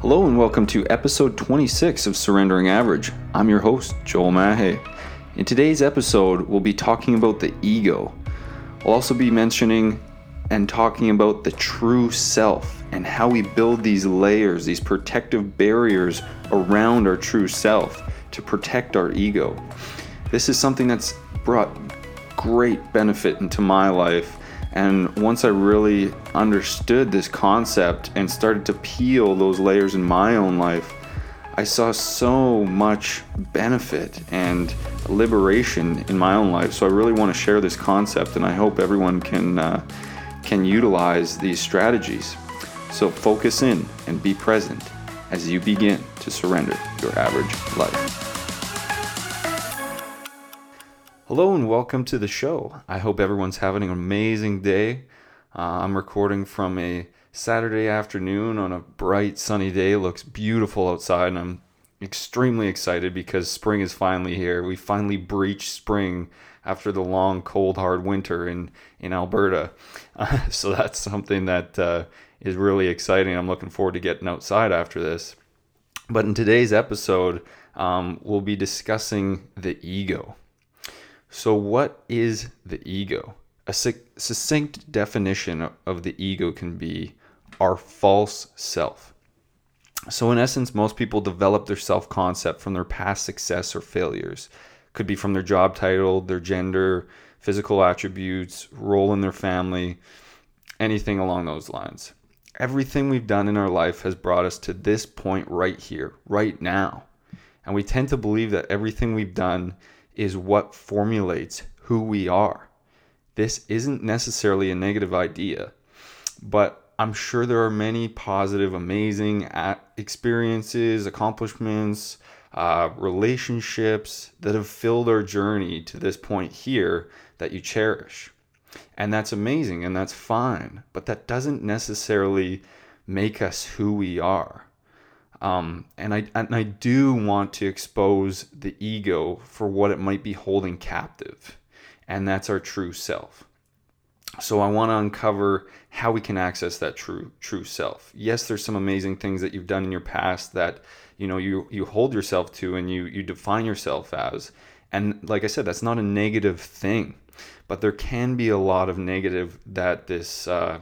Hello and welcome to episode 26 of Surrendering Average. I'm your host, Joel Mahe. In today's episode, we'll be talking about the ego. I'll also be mentioning and talking about the true self and how we build these layers, these protective barriers around our true self to protect our ego. This is something that's brought great benefit into my life. And once I really understood this concept and started to peel those layers in my own life, I saw so much benefit and liberation in my own life. So I really want to share this concept, and I hope everyone can uh, can utilize these strategies. So focus in and be present as you begin to surrender your average life. Hello and welcome to the show. I hope everyone's having an amazing day. Uh, I'm recording from a Saturday afternoon on a bright sunny day. It looks beautiful outside, and I'm extremely excited because spring is finally here. We finally breached spring after the long, cold, hard winter in in Alberta. Uh, so that's something that uh, is really exciting. I'm looking forward to getting outside after this. But in today's episode, um, we'll be discussing the ego. So, what is the ego? A succinct definition of the ego can be our false self. So, in essence, most people develop their self concept from their past success or failures. Could be from their job title, their gender, physical attributes, role in their family, anything along those lines. Everything we've done in our life has brought us to this point right here, right now. And we tend to believe that everything we've done is what formulates who we are. This isn't necessarily a negative idea, but I'm sure there are many positive, amazing experiences, accomplishments, uh, relationships that have filled our journey to this point here that you cherish. And that's amazing and that's fine, but that doesn't necessarily make us who we are. Um, and I and I do want to expose the ego for what it might be holding captive, and that's our true self. So I want to uncover how we can access that true true self. Yes, there's some amazing things that you've done in your past that you know you you hold yourself to and you you define yourself as. And like I said, that's not a negative thing, but there can be a lot of negative that this uh,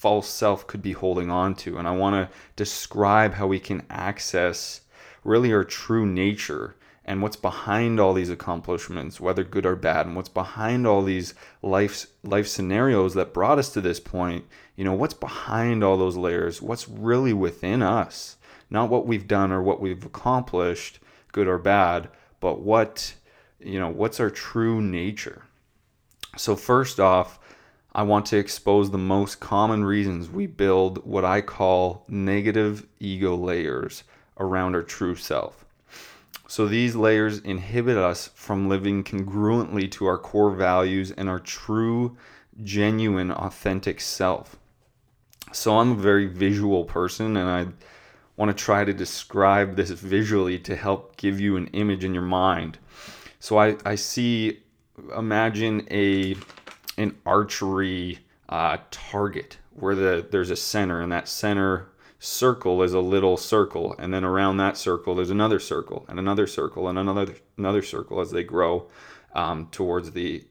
false self could be holding on to. And I want to describe how we can access really our true nature and what's behind all these accomplishments, whether good or bad, and what's behind all these life life scenarios that brought us to this point. You know, what's behind all those layers? What's really within us? Not what we've done or what we've accomplished, good or bad, but what you know, what's our true nature? So first off, I want to expose the most common reasons we build what I call negative ego layers around our true self. So these layers inhibit us from living congruently to our core values and our true, genuine, authentic self. So I'm a very visual person and I want to try to describe this visually to help give you an image in your mind. So I, I see, imagine a an archery uh, target where the there's a center and that center circle is a little circle. And then around that circle there's another circle and another circle and another another circle as they grow um, towards the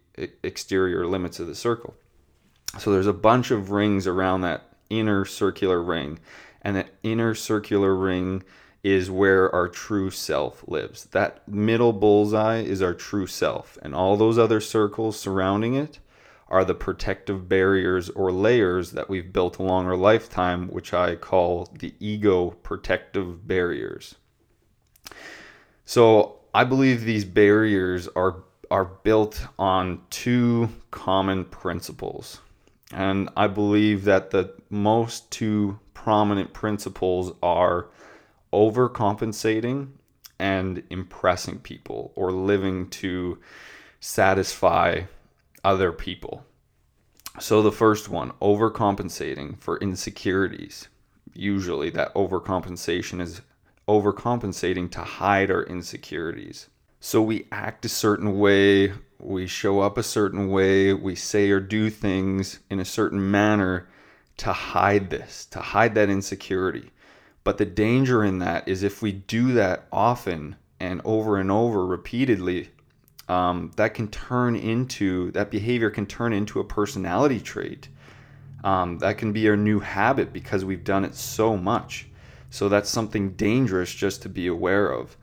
exterior limits of the circle. So there's a bunch of rings around that inner circular ring. And that inner circular ring is where our true self lives. That middle bullseye is our true self. And all those other circles surrounding it are the protective barriers or layers that we've built along our lifetime, which I call the ego protective barriers. So I believe these barriers are are built on two common principles. And I believe that the most two prominent principles are overcompensating and impressing people or living to satisfy other people. So the first one, overcompensating for insecurities. Usually that overcompensation is overcompensating to hide our insecurities. So we act a certain way, we show up a certain way, we say or do things in a certain manner to hide this, to hide that insecurity. But the danger in that is if we do that often and over and over repeatedly, um, that can turn into that behavior can turn into a personality trait. Um, that can be our new habit because we've done it so much. So that's something dangerous just to be aware of.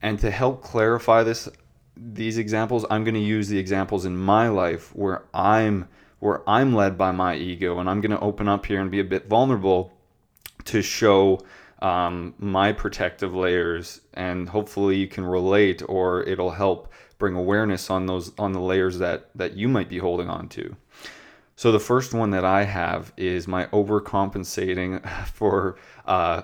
And to help clarify this, these examples, I'm going to use the examples in my life where I'm where I'm led by my ego, and I'm going to open up here and be a bit vulnerable to show um, my protective layers, and hopefully you can relate, or it'll help bring awareness on those on the layers that that you might be holding on to. So the first one that I have is my overcompensating for. Uh,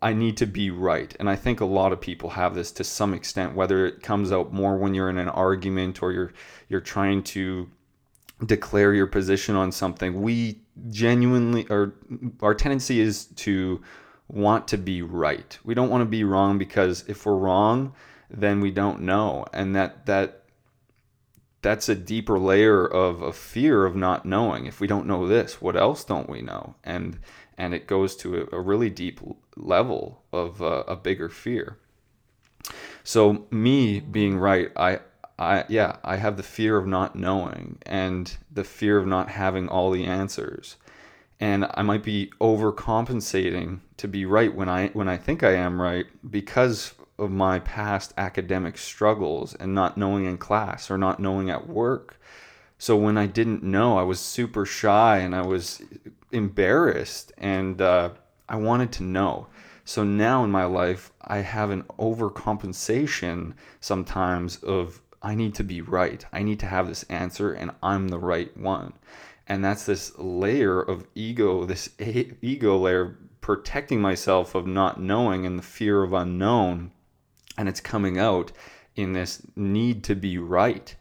I need to be right. And I think a lot of people have this to some extent, whether it comes out more when you're in an argument or you're you're trying to declare your position on something. We genuinely or our tendency is to want to be right. We don't want to be wrong because if we're wrong, then we don't know. And that that that's a deeper layer of a fear of not knowing. If we don't know this, what else don't we know? And and it goes to a, a really deep level of uh, a bigger fear. So me being right, I I yeah, I have the fear of not knowing and the fear of not having all the answers. And I might be overcompensating to be right when I when I think I am right because of my past academic struggles and not knowing in class or not knowing at work. So when I didn't know, I was super shy and I was embarrassed and uh, I wanted to know. So now in my life, I have an overcompensation sometimes of I need to be right. I need to have this answer and I'm the right one. And that's this layer of ego, this ego layer protecting myself of not knowing and the fear of unknown. And it's coming out in this need to be right.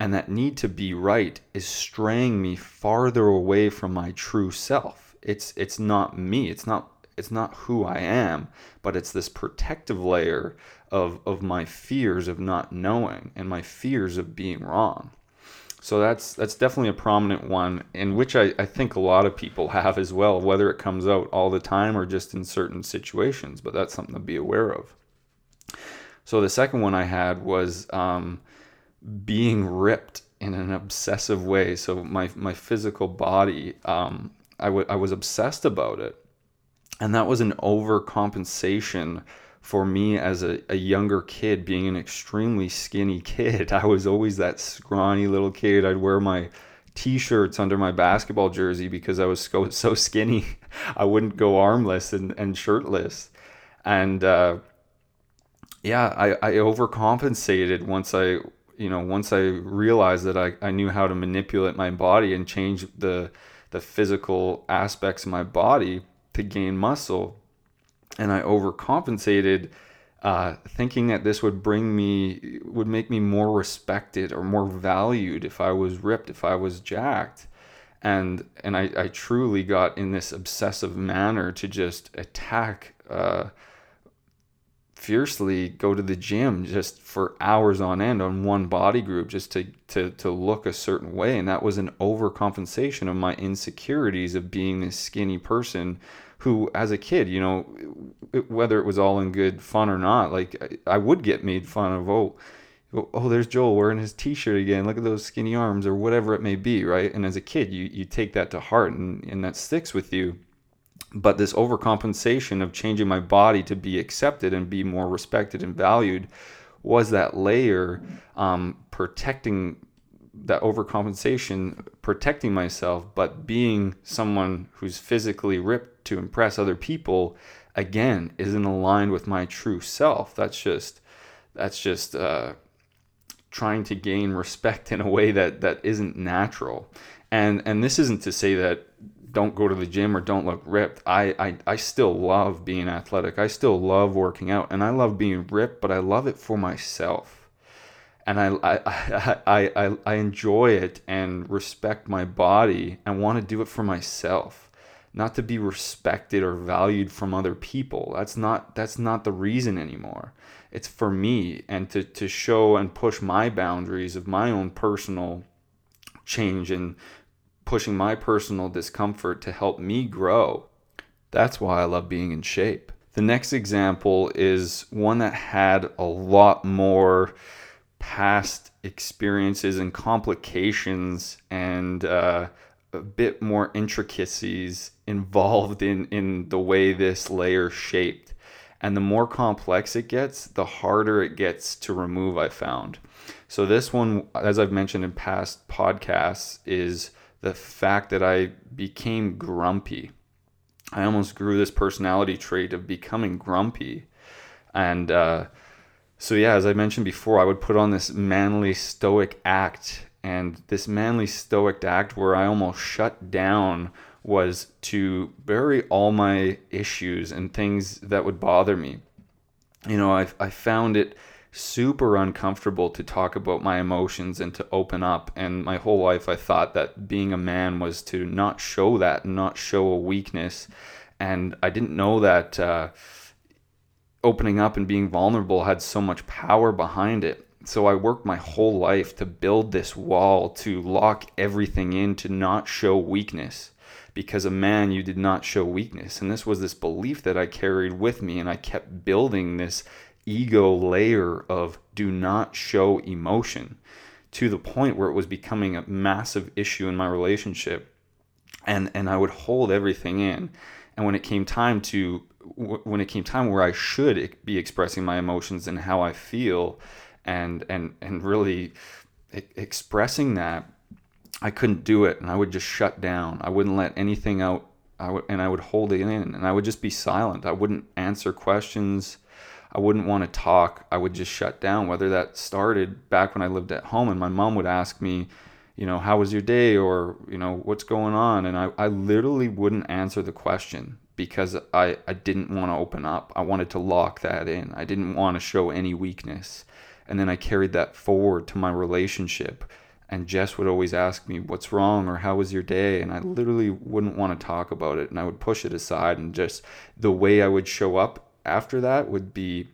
And that need to be right is straying me farther away from my true self. It's it's not me. It's not it's not who I am, but it's this protective layer of of my fears of not knowing and my fears of being wrong. So that's that's definitely a prominent one, in which I, I think a lot of people have as well, whether it comes out all the time or just in certain situations. But that's something to be aware of. So the second one I had was um, being ripped in an obsessive way. So my my physical body, um, I, w- I was obsessed about it, and that was an overcompensation for me as a, a younger kid being an extremely skinny kid. I was always that scrawny little kid. I'd wear my t-shirts under my basketball jersey because i was so, so skinny. I wouldn't go armless and, and shirtless. And uh, yeah I, I overcompensated once i you know once i realized that I, I knew how to manipulate my body and change the the physical aspects of my body to gain muscle and I overcompensated, uh, thinking that this would bring me, would make me more respected or more valued if I was ripped, if I was jacked. And, and I, I truly got in this obsessive manner to just attack uh, fiercely go to the gym just for hours on end on one body group just to, to, to look a certain way. And that was an overcompensation of my insecurities of being this skinny person who, as a kid, you know, whether it was all in good fun or not, like I would get made fun of. Oh, oh, there's Joel wearing his T-shirt again. Look at those skinny arms, or whatever it may be, right? And as a kid, you you take that to heart, and and that sticks with you. But this overcompensation of changing my body to be accepted and be more respected and valued was that layer um, protecting that overcompensation protecting myself but being someone who's physically ripped to impress other people again isn't aligned with my true self. That's just that's just uh, trying to gain respect in a way that that isn't natural. And and this isn't to say that don't go to the gym or don't look ripped I, I i still love being athletic. I still love working out and i love being ripped but i love it for myself. And I, I, I, I, I enjoy it and respect my body and want to do it for myself not to be respected or valued from other people. That's not that's not the reason anymore. It's for me and to, to show and push my boundaries of my own personal change and pushing my personal discomfort to help me grow That's why I love being in shape. The next example is one that had a lot more past experiences and complications and uh, a bit more intricacies involved in, in the way this layer shaped. And the more complex it gets, the harder it gets to remove, I found. So, this one, as I've mentioned in past podcasts, is the fact that I became grumpy. I almost grew this personality trait of becoming grumpy. And uh, so, yeah, as I mentioned before, I would put on this manly stoic act. And this manly stoic act where I almost shut down was to bury all my issues and things that would bother me. You know, I, I found it super uncomfortable to talk about my emotions and to open up. And my whole life, I thought that being a man was to not show that, not show a weakness. And I didn't know that uh, opening up and being vulnerable had so much power behind it. So I worked my whole life to build this wall, to lock everything in, to not show weakness. Because a man, you did not show weakness. And this was this belief that I carried with me, and I kept building this ego layer of do not show emotion to the point where it was becoming a massive issue in my relationship. And and I would hold everything in. And when it came time to when it came time where I should be expressing my emotions and how I feel and and and really expressing that I couldn't do it. And I would just shut down. I wouldn't let anything out. I would, and I would hold it in. And I would just be silent. I wouldn't answer questions I wouldn't want to talk. I would just shut down. Whether that started back when I lived at home and my mom would ask me, you know, how was your day or, you know, what's going on? And I, I literally wouldn't answer the question because I, I didn't want to open up. I wanted to lock that in. I didn't want to show any weakness. And then I carried that forward to my relationship. And Jess would always ask me, What's wrong? or How was your day? And I literally wouldn't want to talk about it. And I would push it aside. And just the way I would show up after that would be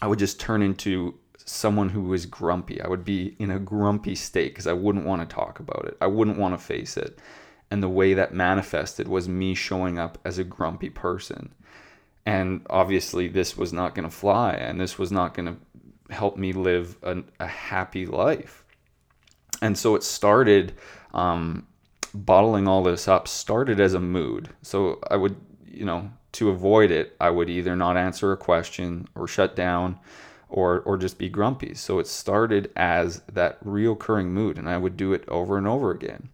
I would just turn into someone who was grumpy. I would be in a grumpy state because I wouldn't want to talk about it. I wouldn't want to face it. And the way that manifested was me showing up as a grumpy person. And obviously, this was not going to fly, and this was not going to help me live a, a, happy life. And so it started, um, bottling all this up started as a mood. So I would, you know, to avoid it, I would either not answer a question or shut down or or just be grumpy. So it started as that reoccurring mood and I would do it over and over again.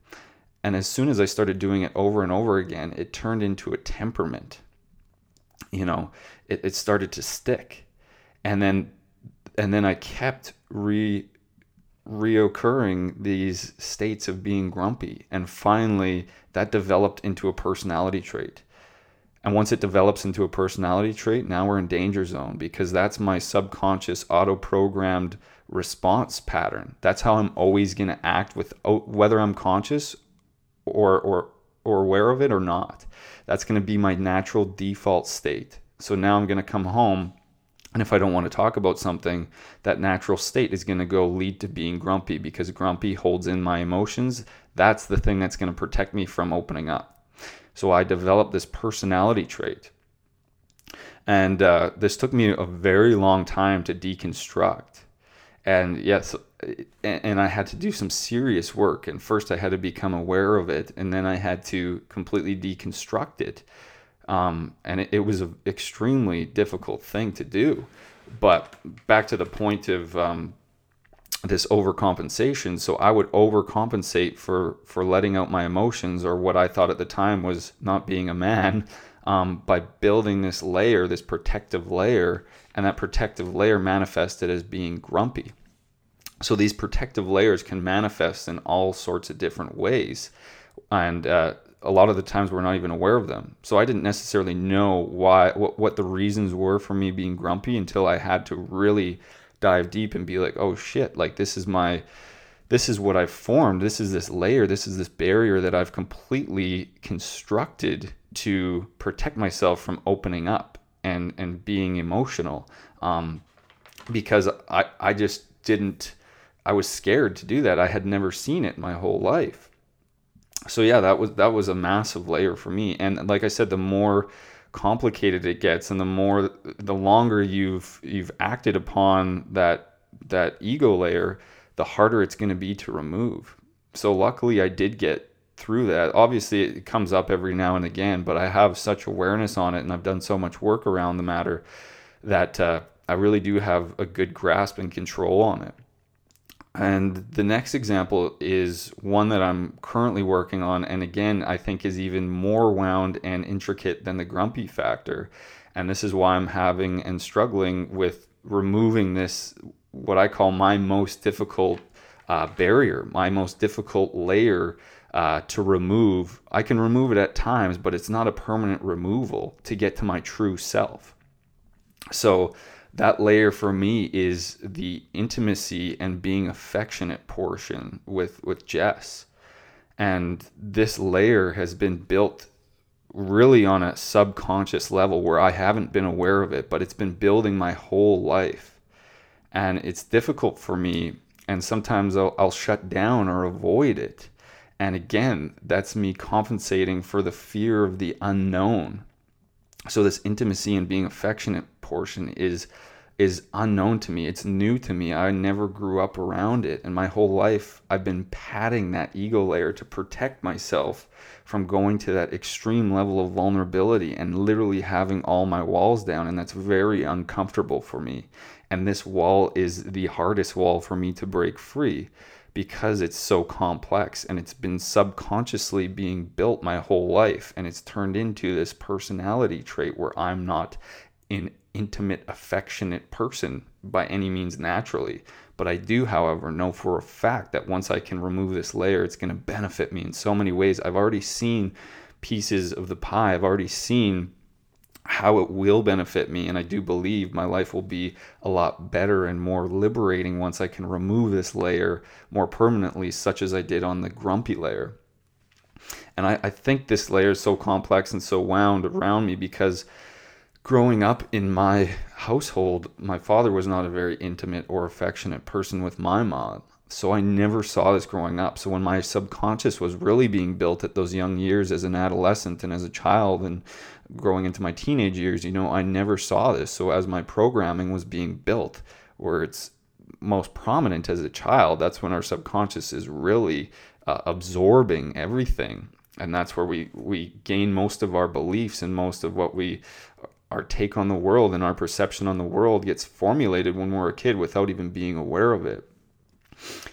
And as soon as I started doing it over and over again, it turned into a temperament. You know, it, it started to stick. And then and then I kept re reoccurring these states of being grumpy. And finally that developed into a personality trait. And once it develops into a personality trait, now we're in danger zone because that's my subconscious auto programmed response pattern. That's how I'm always going to act with oh, whether I'm conscious or or or aware of it or not. That's going to be my natural default state. So now I'm going to come home and if I don't want to talk about something, that natural state is going to go lead to being grumpy because grumpy holds in my emotions. That's the thing that's going to protect me from opening up. So I developed this personality trait. And uh, this took me a very long time to deconstruct. And yes, and I had to do some serious work. And first, I had to become aware of it, and then I had to completely deconstruct it. Um, and it, it was an extremely difficult thing to do. But back to the point of um, this overcompensation. So i would overcompensate for for letting out my emotions or what i thought at the time was not being a man um, by building this layer this protective layer and that protective layer manifested as being grumpy. So these protective layers can manifest in all sorts of different ways and uh, a lot of the times we're not even aware of them. So i didn't necessarily know why what, what the reasons were for me being grumpy until i had to really dive deep and be like, oh shit, like this is my this is what I've formed. This is this layer. This is this barrier that I've completely constructed to protect myself from opening up and and being emotional. Um, because I I just didn't. I was scared to do that. I had never seen it my whole life. so yeah, that was that was a massive layer for me. And like I said, the more complicated it gets and the more the longer you've you've acted upon that that ego layer, the harder it's going to be to remove. So luckily I did get through that. Obviously it comes up every now and again, but I have such awareness on it and I've done so much work around the matter that uh, I really do have a good grasp and control on it. And the next example is one that I'm currently working on, and again, I think is even more wound and intricate than the grumpy factor. And this is why I'm having and struggling with removing this, what I call my most difficult uh, barrier, my most difficult layer uh, to remove. I can remove it at times, but it's not a permanent removal to get to my true self. So, that layer for me is the intimacy and being affectionate portion with with Jess. And this layer has been built really on a subconscious level where I haven't been aware of it, but it's been building my whole life. And it's difficult for me, and sometimes I'll, I'll shut down or avoid it. And again, that's me compensating for the fear of the unknown. So, this intimacy and being affectionate portion is is unknown to me. It's new to me. I never grew up around it. And my whole life, I've been padding that ego layer to protect myself from going to that extreme level of vulnerability and literally having all my walls down. And that's very uncomfortable for me. And this wall is the hardest wall for me to break free because it's so complex and it's been subconsciously being built my whole life and it's turned into this personality trait where I'm not an intimate, affectionate person by any means naturally. But I do, however, know for a fact that once I can remove this layer, it's going to benefit me in so many ways. I've already seen pieces of the pie, I've already seen how it will benefit me. And I do believe my life will be a lot better and more liberating once I can remove this layer more permanently, such as I did on the grumpy layer. And I, I think this layer is so complex and so wound around me because growing up in my household, my father was not a very intimate or affectionate person with my mom. So I never saw this growing up. So when my subconscious was really being built at those young years as an adolescent and as a child and growing into my teenage years, you know, I never saw this. So as my programming was being built, where it's most prominent as a child, that's when our subconscious is really uh, absorbing everything and that's where we we gain most of our beliefs and most of what we our take on the world and our perception on the world gets formulated when we're a kid without even being aware of it.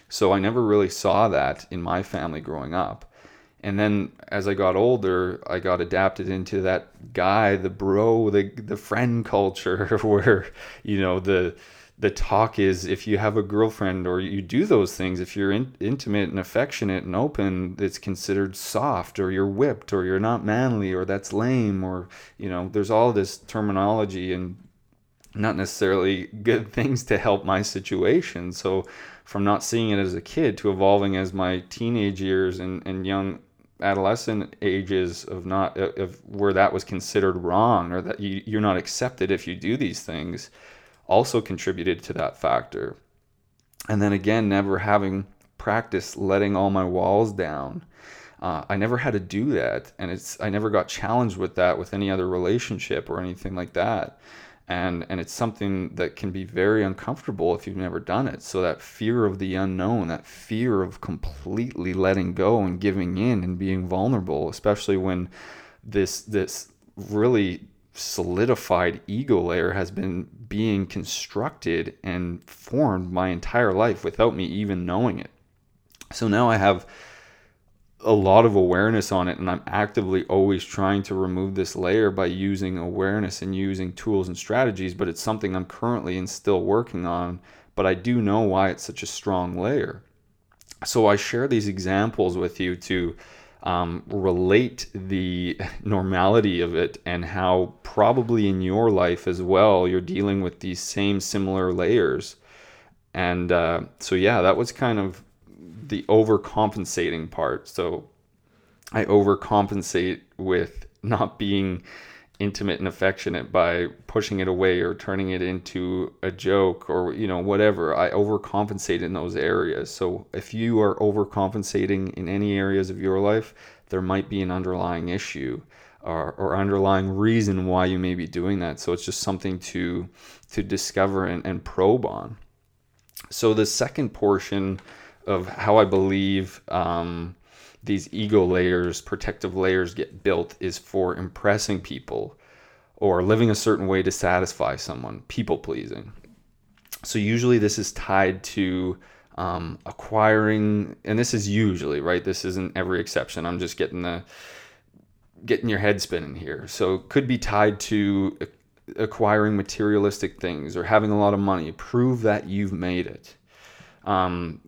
So I never really saw that in my family growing up. And then as I got older, I got adapted into that guy, the bro, the the friend culture where, you know, the the talk is if you have a girlfriend or you do those things, if you're in, intimate and affectionate and open, it's considered soft or you're whipped or you're not manly or that's lame or, you know, there's all this terminology and not necessarily good things to help my situation. So from not seeing it as a kid to evolving as my teenage years and, and young adolescent ages of not of where that was considered wrong or that you, you're not accepted if you do these things also contributed to that factor. And then again, never having practiced letting all my walls down. Uh, I never had to do that, and it's I never got challenged with that with any other relationship or anything like that, and and it's something that can be very uncomfortable if you've never done it. So that fear of the unknown, that fear of completely letting go and giving in and being vulnerable, especially when this this really solidified ego layer has been being constructed and formed my entire life without me even knowing it. So now I have a lot of awareness on it, and I'm actively always trying to remove this layer by using awareness and using tools and strategies. But it's something I'm currently and still working on. But I do know why it's such a strong layer. So I share these examples with you to um, relate the normality of it and how probably in your life as well you're dealing with these same similar layers. And uh, so, yeah, that was kind of the overcompensating part. So, I overcompensate with not being intimate and affectionate by pushing it away or turning it into a joke or you know whatever. I overcompensate in those areas. So if you are overcompensating in any areas of your life there might be an underlying issue or, or underlying reason why you may be doing that. So it's just something to to discover and, and probe on. So the second portion of how i believe um, these ego layers, protective layers get built is for impressing people or living a certain way to satisfy someone, people pleasing. So usually this is tied to um, acquiring, and this is usually right. This isn't every exception. I'm just getting the getting your head spinning here. So it could be tied to acquiring materialistic things or having a lot of money. Prove that you've made it. Um,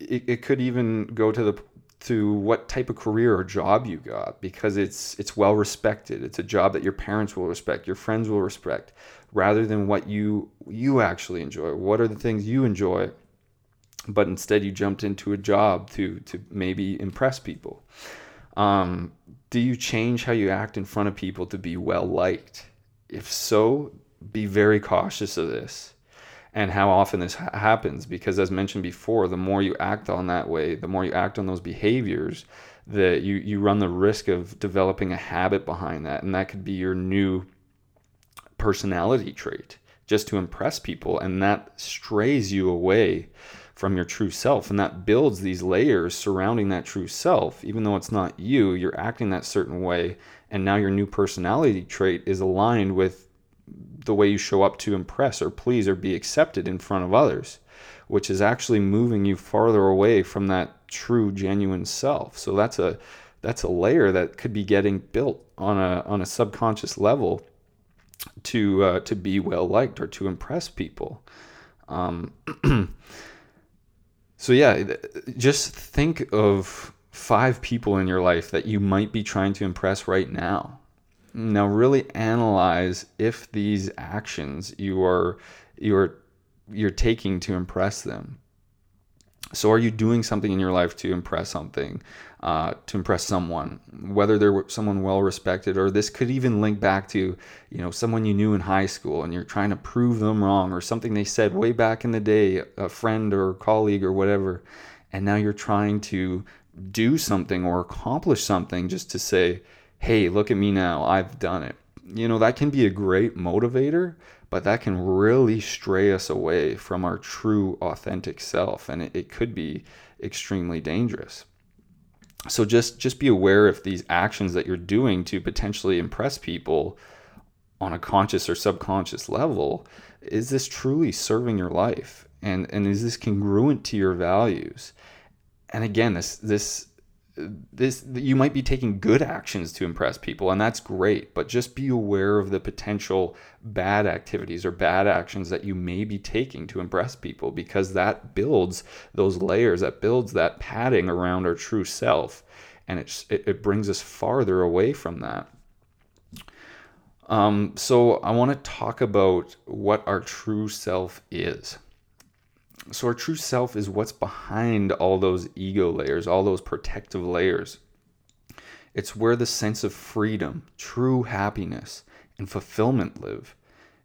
it, it could even go to the to what type of career or job you got because it's it's well respected. It's a job that your parents will respect, your friends will respect, rather than what you you actually enjoy. What are the things you enjoy? But instead, you jumped into a job to to maybe impress people. Um, do you change how you act in front of people to be well liked? If so, be very cautious of this and how often this ha- happens because as mentioned before the more you act on that way the more you act on those behaviors that you you run the risk of developing a habit behind that and that could be your new personality trait just to impress people and that strays you away from your true self and that builds these layers surrounding that true self. Even though it's not you you're acting that certain way and now your new personality trait is aligned with the way you show up to impress or please or be accepted in front of others, which is actually moving you farther away from that true genuine self. So that's a that's a layer that could be getting built on a on a subconscious level to uh, to be well liked or to impress people. Um, so yeah, just think of five people in your life that you might be trying to impress right now now really analyze if these actions you are you are you're taking to impress them. So are you doing something in your life to impress something, uh, to impress someone, whether they're someone well respected or this could even link back to, you know, someone you knew in high school and you're trying to prove them wrong or something they said way back in the day, a friend or colleague or whatever, and now you're trying to do something or accomplish something just to say, hey, look at me now, I've done it. You know, that can be a great motivator, but that can really stray us away from our true, authentic self, and it, it could be extremely dangerous. So just just be aware if these actions that you're doing to potentially impress people on a conscious or subconscious level is this truly serving your life and and is this congruent to your values and again this this this you might be taking good actions to impress people and that's great but just be aware of the potential bad activities or bad actions that you may be taking to impress people because that builds those layers that builds that padding around our true self and it, it brings us farther away from that. Um, so i want to talk about what our true self is so, our true self is what's behind all those ego layers, all those protective layers. It's where the sense of freedom, true happiness, and fulfillment live.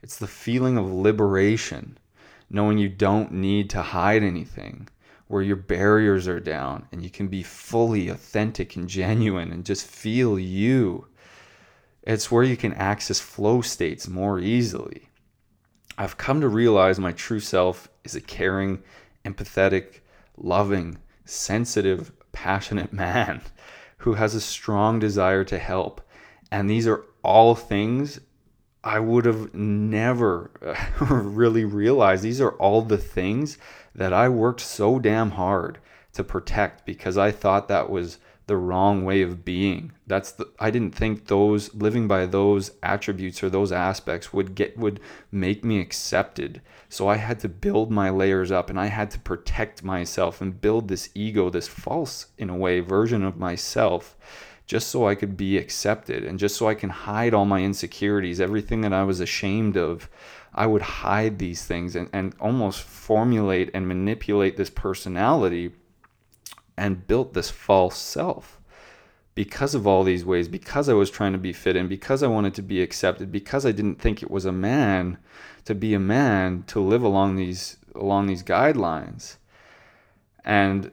It's the feeling of liberation, knowing you don't need to hide anything, where your barriers are down and you can be fully authentic and genuine and just feel you. It's where you can access flow states more easily. I've come to realize my true self is a caring, empathetic, loving, sensitive, passionate man who has a strong desire to help. And these are all things I would have never really realized. These are all the things that I worked so damn hard to protect because I thought that was the wrong way of being. That's the I didn't think those living by those attributes or those aspects would get would make me accepted. So I had to build my layers up and I had to protect myself and build this ego, this false in a way version of myself just so I could be accepted and just so I can hide all my insecurities, everything that I was ashamed of. I would hide these things and, and almost formulate and manipulate this personality and built this false self. because of all these ways, because I was trying to be fit in, because I wanted to be accepted, because I didn't think it was a man to be a man to live along these along these guidelines. And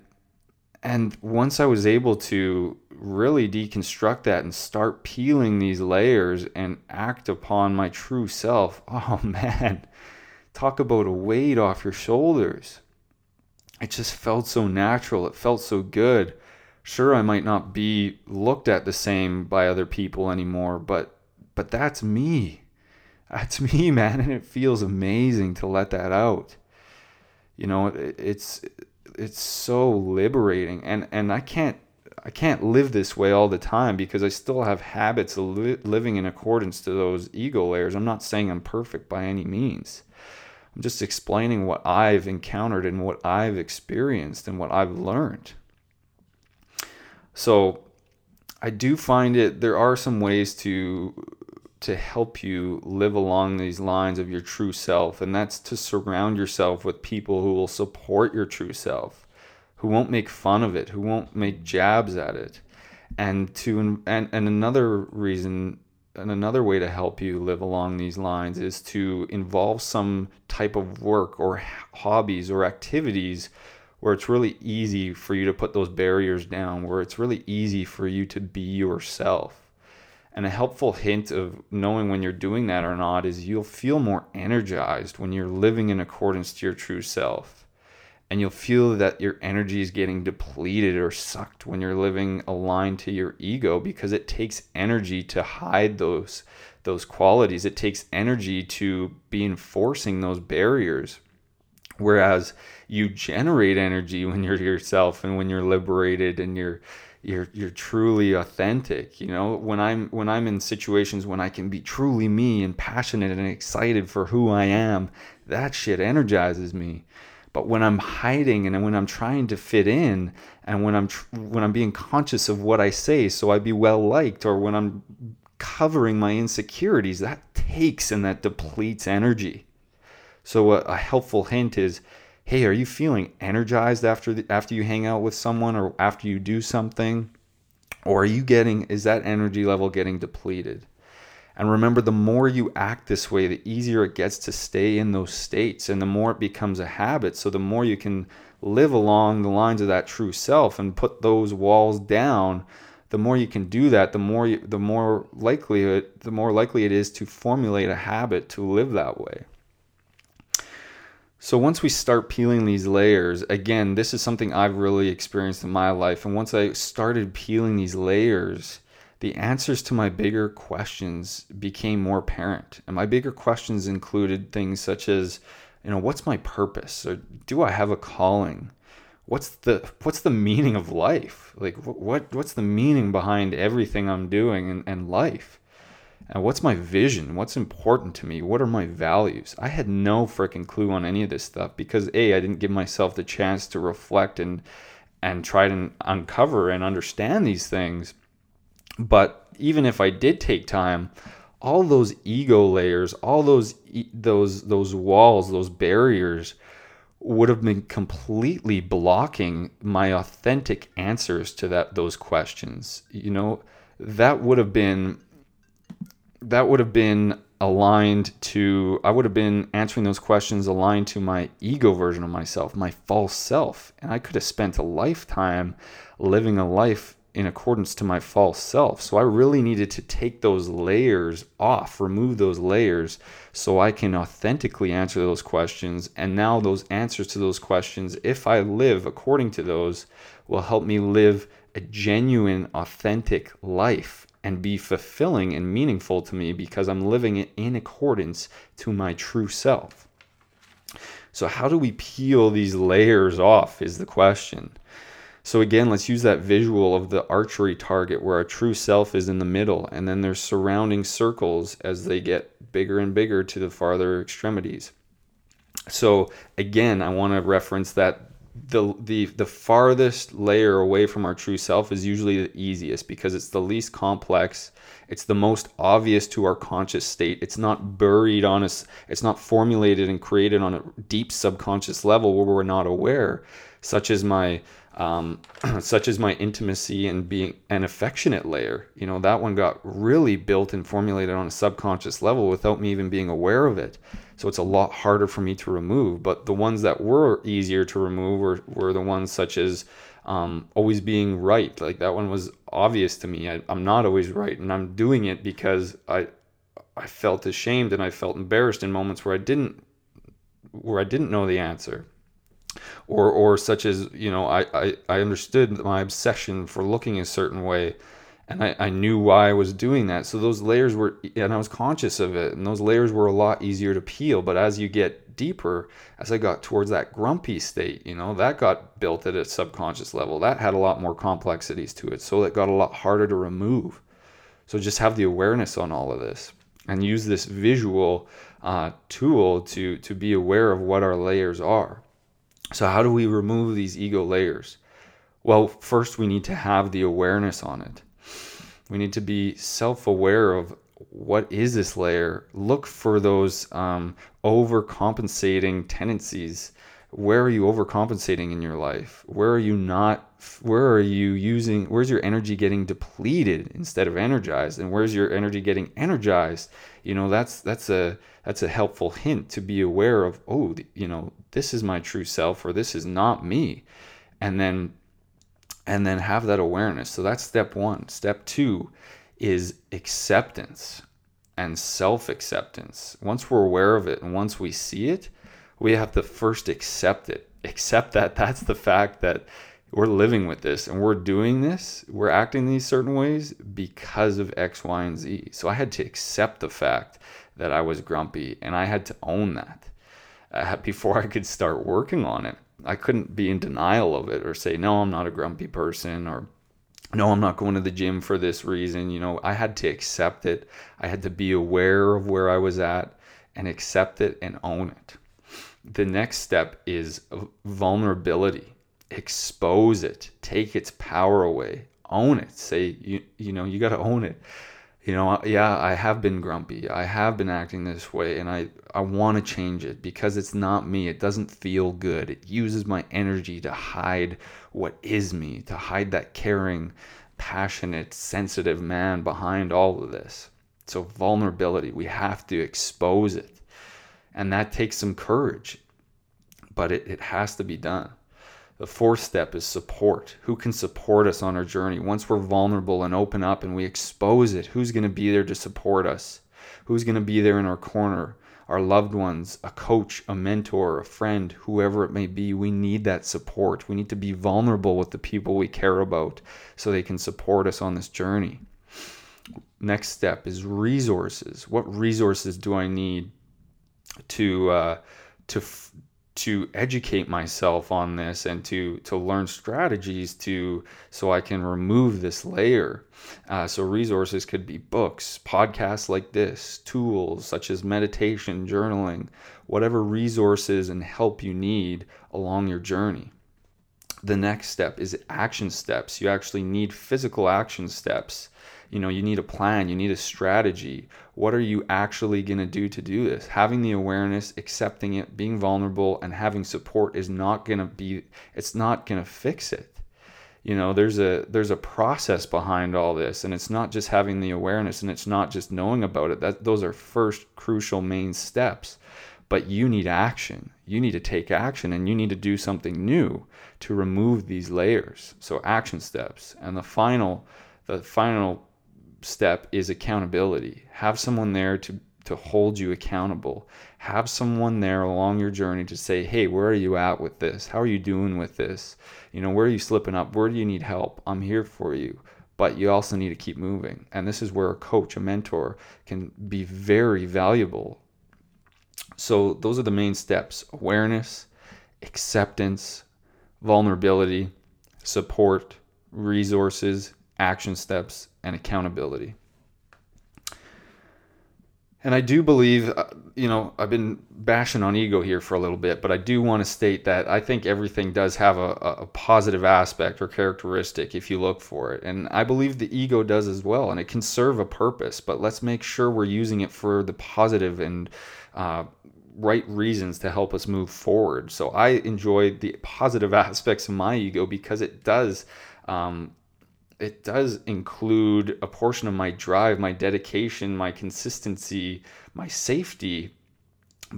and once I was able to really deconstruct that and start peeling these layers and act upon my true self, oh man, talk about a weight off your shoulders. It just felt so natural. It felt so good sure I might not be looked at the same by other people anymore, but but that's me. That's me, man, and it feels amazing to let that out. You know, it, it's it's so liberating and and I can't I can't live this way all the time because I still have habits of li- living in accordance to those ego layers. I'm not saying I'm perfect by any means. I'm just explaining what I've encountered and what I've experienced and what I've learned. So I do find it there are some ways to to help you live along these lines of your true self and that's to surround yourself with people who will support your true self who won't make fun of it who won't make jabs at it and to and, and another reason and another way to help you live along these lines is to involve some type of work or hobbies or activities where it's really easy for you to put those barriers down, where it's really easy for you to be yourself. And a helpful hint of knowing when you're doing that or not is you'll feel more energized when you're living in accordance to your true self. And you'll feel that your energy is getting depleted or sucked when you're living aligned to your ego because it takes energy to hide those those qualities. It takes energy to be enforcing those barriers. Whereas you generate energy when you're yourself and when you're liberated and you're you're you're truly authentic you know when i'm when i'm in situations when i can be truly me and passionate and excited for who i am that shit energizes me but when i'm hiding and when i'm trying to fit in and when i'm tr- when i'm being conscious of what i say so i be well liked or when i'm covering my insecurities that takes and that depletes energy so a, a helpful hint is hey, are you feeling energized after the, after you hang out with someone or after you do something? Or are you getting is that energy level getting depleted? And remember, the more you act this way, the easier it gets to stay in those states and the more it becomes a habit. So, the more you can live along the lines of that true self and put those walls down, the more you can do that, the more, you, the more likely it, the more likely it is to formulate a habit to live that way. So once we start peeling these layers, again, this is something I've really experienced in my life. And once I started peeling these layers, the answers to my bigger questions became more apparent. And my bigger questions included things such as, you know, what's my purpose? Or do I have a calling? What's the what's the meaning of life? Like what what's the meaning behind everything I'm doing and, and life? And what's my vision? What's important to me? What are my values? I had no freaking clue on any of this stuff because A, I didn't give myself the chance to reflect and and try to uncover and understand these things. But even if I did take time, all those ego layers, all those those those walls, those barriers would have been completely blocking my authentic answers to that those questions. You know, that would have been that would have been aligned to I would have been answering those questions aligned to my ego version of myself, my false self. And I could have spent a lifetime living a life in accordance to my false self. So I really needed to take those layers off, remove those layers so I can authentically answer those questions. And now those answers to those questions, if I live according to those, will help me live a genuine, authentic life and be fulfilling and meaningful to me because I'm living it in accordance to my true self. So, how do we peel these layers off? Is the question. So, again, let's use that visual of the archery target where our true self is in the middle, and then there's surrounding circles as they get bigger and bigger to the farther extremities. So, again, I want to reference that the the the farthest layer away from our true self is usually the easiest because it's the least complex. It's the most obvious to our conscious state. It's not buried on us. It's not formulated and created on a deep subconscious level where we're not aware such as my um, such as my intimacy and being an affectionate layer. You know, that one got really built and formulated on a subconscious level without me even being aware of it. So it's a lot harder for me to remove. But the ones that were easier to remove were, were the ones such as um, always being right. Like that one was obvious to me. I, I'm not always right, and I'm doing it because I I felt ashamed and I felt embarrassed in moments where I didn't where I didn't know the answer or or such as you know I, I, I understood my obsession for looking a certain way and I, I knew why I was doing that. So those layers were and I was conscious of it and those layers were a lot easier to peel. But as you get deeper as I got towards that grumpy state you know that got built at a subconscious level. That had a lot more complexities to it. So it got a lot harder to remove. So just have the awareness on all of this and use this visual uh, tool to to be aware of what our layers are so, how do we remove these ego layers? Well, first, we need to have the awareness on it. We need to be self aware of what is this layer. Look for those um, overcompensating tendencies. Where are you overcompensating in your life? Where are you not? Where are you using? Where's your energy getting depleted instead of energized? And where's your energy getting energized? You know, that's that's a that's a helpful hint to be aware of. Oh, you know, this is my true self or this is not me and then and then have that awareness so that's step 1 step 2 is acceptance and self acceptance once we're aware of it and once we see it we have to first accept it accept that that's the fact that we're living with this and we're doing this we're acting these certain ways because of x y and z so i had to accept the fact that i was grumpy and i had to own that uh, before I could start working on it. I couldn't be in denial of it or say, no, I'm not a grumpy person or no, I'm not going to the gym for this reason. You know, I had to accept it. I had to be aware of where I was at and accept it and own it. The next step is vulnerability. Expose it, take its power away, own it. Say, you, you know, you got to own it. You know yeah i have been grumpy. I have been acting this way and i i want to change it because it's not me. It doesn't feel good. It uses my energy to hide what is me to hide that caring passionate sensitive man behind all of this. So vulnerability we have to expose it. And that takes some courage but it, it has to be done the fourth step is support. Who can support us on our journey? Once we're vulnerable and open up and we expose it, who's going to be there to support us? Who's going to be there in our corner? Our loved ones, a coach, a mentor, a friend, whoever it may be. We need that support. We need to be vulnerable with the people we care about so they can support us on this journey. Next step is resources. What resources do I need to uh, to to educate myself on this and to to learn strategies to so I can remove this layer. Uh, so resources could be books, podcasts like this, tools such as meditation, journaling, whatever resources and help you need along your journey. The next step is action steps. You actually need physical action steps you know you need a plan you need a strategy what are you actually going to do to do this? Having the awareness accepting it being vulnerable and having support is not going to be it's not going to fix it. You know there's a there's a process behind all this and it's not just having the awareness and it's not just knowing about it. That those are first crucial main steps. But you need action. You need to take action and you need to do something new to remove these layers. So action steps. And the final the final step is accountability. Have someone there to to hold you accountable. Have someone there along your journey to say, "Hey, where are you at with this? How are you doing with this? You know, where are you slipping up? Where do you need help? I'm here for you." But you also need to keep moving. And this is where a coach, a mentor can be very valuable. So, those are the main steps awareness, acceptance, vulnerability, support, resources, action steps, and accountability. And I do believe, uh, you know, I've been bashing on ego here for a little bit, but I do want to state that I think everything does have a, a, positive aspect or characteristic if you look for it. And I believe the ego does as well, and it can serve a purpose, but let's make sure we're using it for the positive and uh, right reasons to help us move forward. So I enjoy the positive aspects of my ego because it does um, it does include a portion of my drive, my dedication, my consistency, my safety.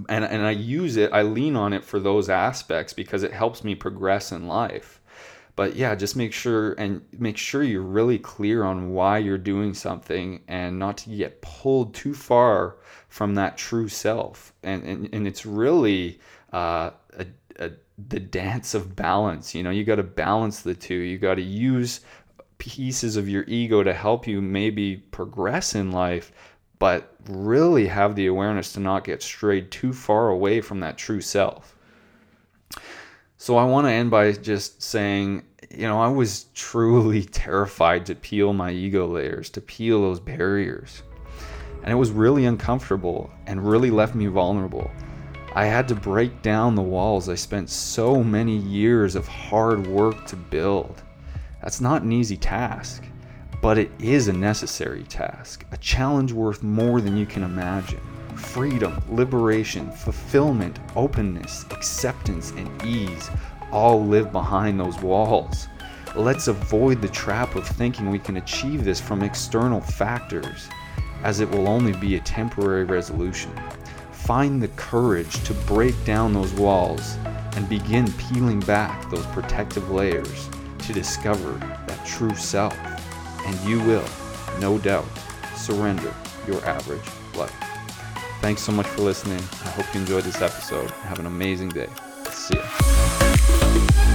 And, and I use it, I lean on it for those aspects because it helps me progress in life. But yeah, just make sure and make sure you're really clear on why you're doing something and not to get pulled too far from that true self. And, and, and it's really uh, a, a, the dance of balance. You know, you got to balance the two. You got to use pieces of your ego to help you maybe progress in life, but really have the awareness to not get strayed too far away from that true self. So I want to end by just saying, you know, I was truly terrified to peel my ego layers, to peel those barriers. And it was really uncomfortable and really left me vulnerable. I had to break down the walls I spent so many years of hard work to build. That's not an easy task, but it is a necessary task, a challenge worth more than you can imagine. Freedom, liberation, fulfillment, openness, acceptance, and ease all live behind those walls. Let's avoid the trap of thinking we can achieve this from external factors, as it will only be a temporary resolution. Find the courage to break down those walls and begin peeling back those protective layers to discover that true self, and you will, no doubt, surrender your average life. Thanks so much for listening. I hope you enjoyed this episode. Have an amazing day. See ya.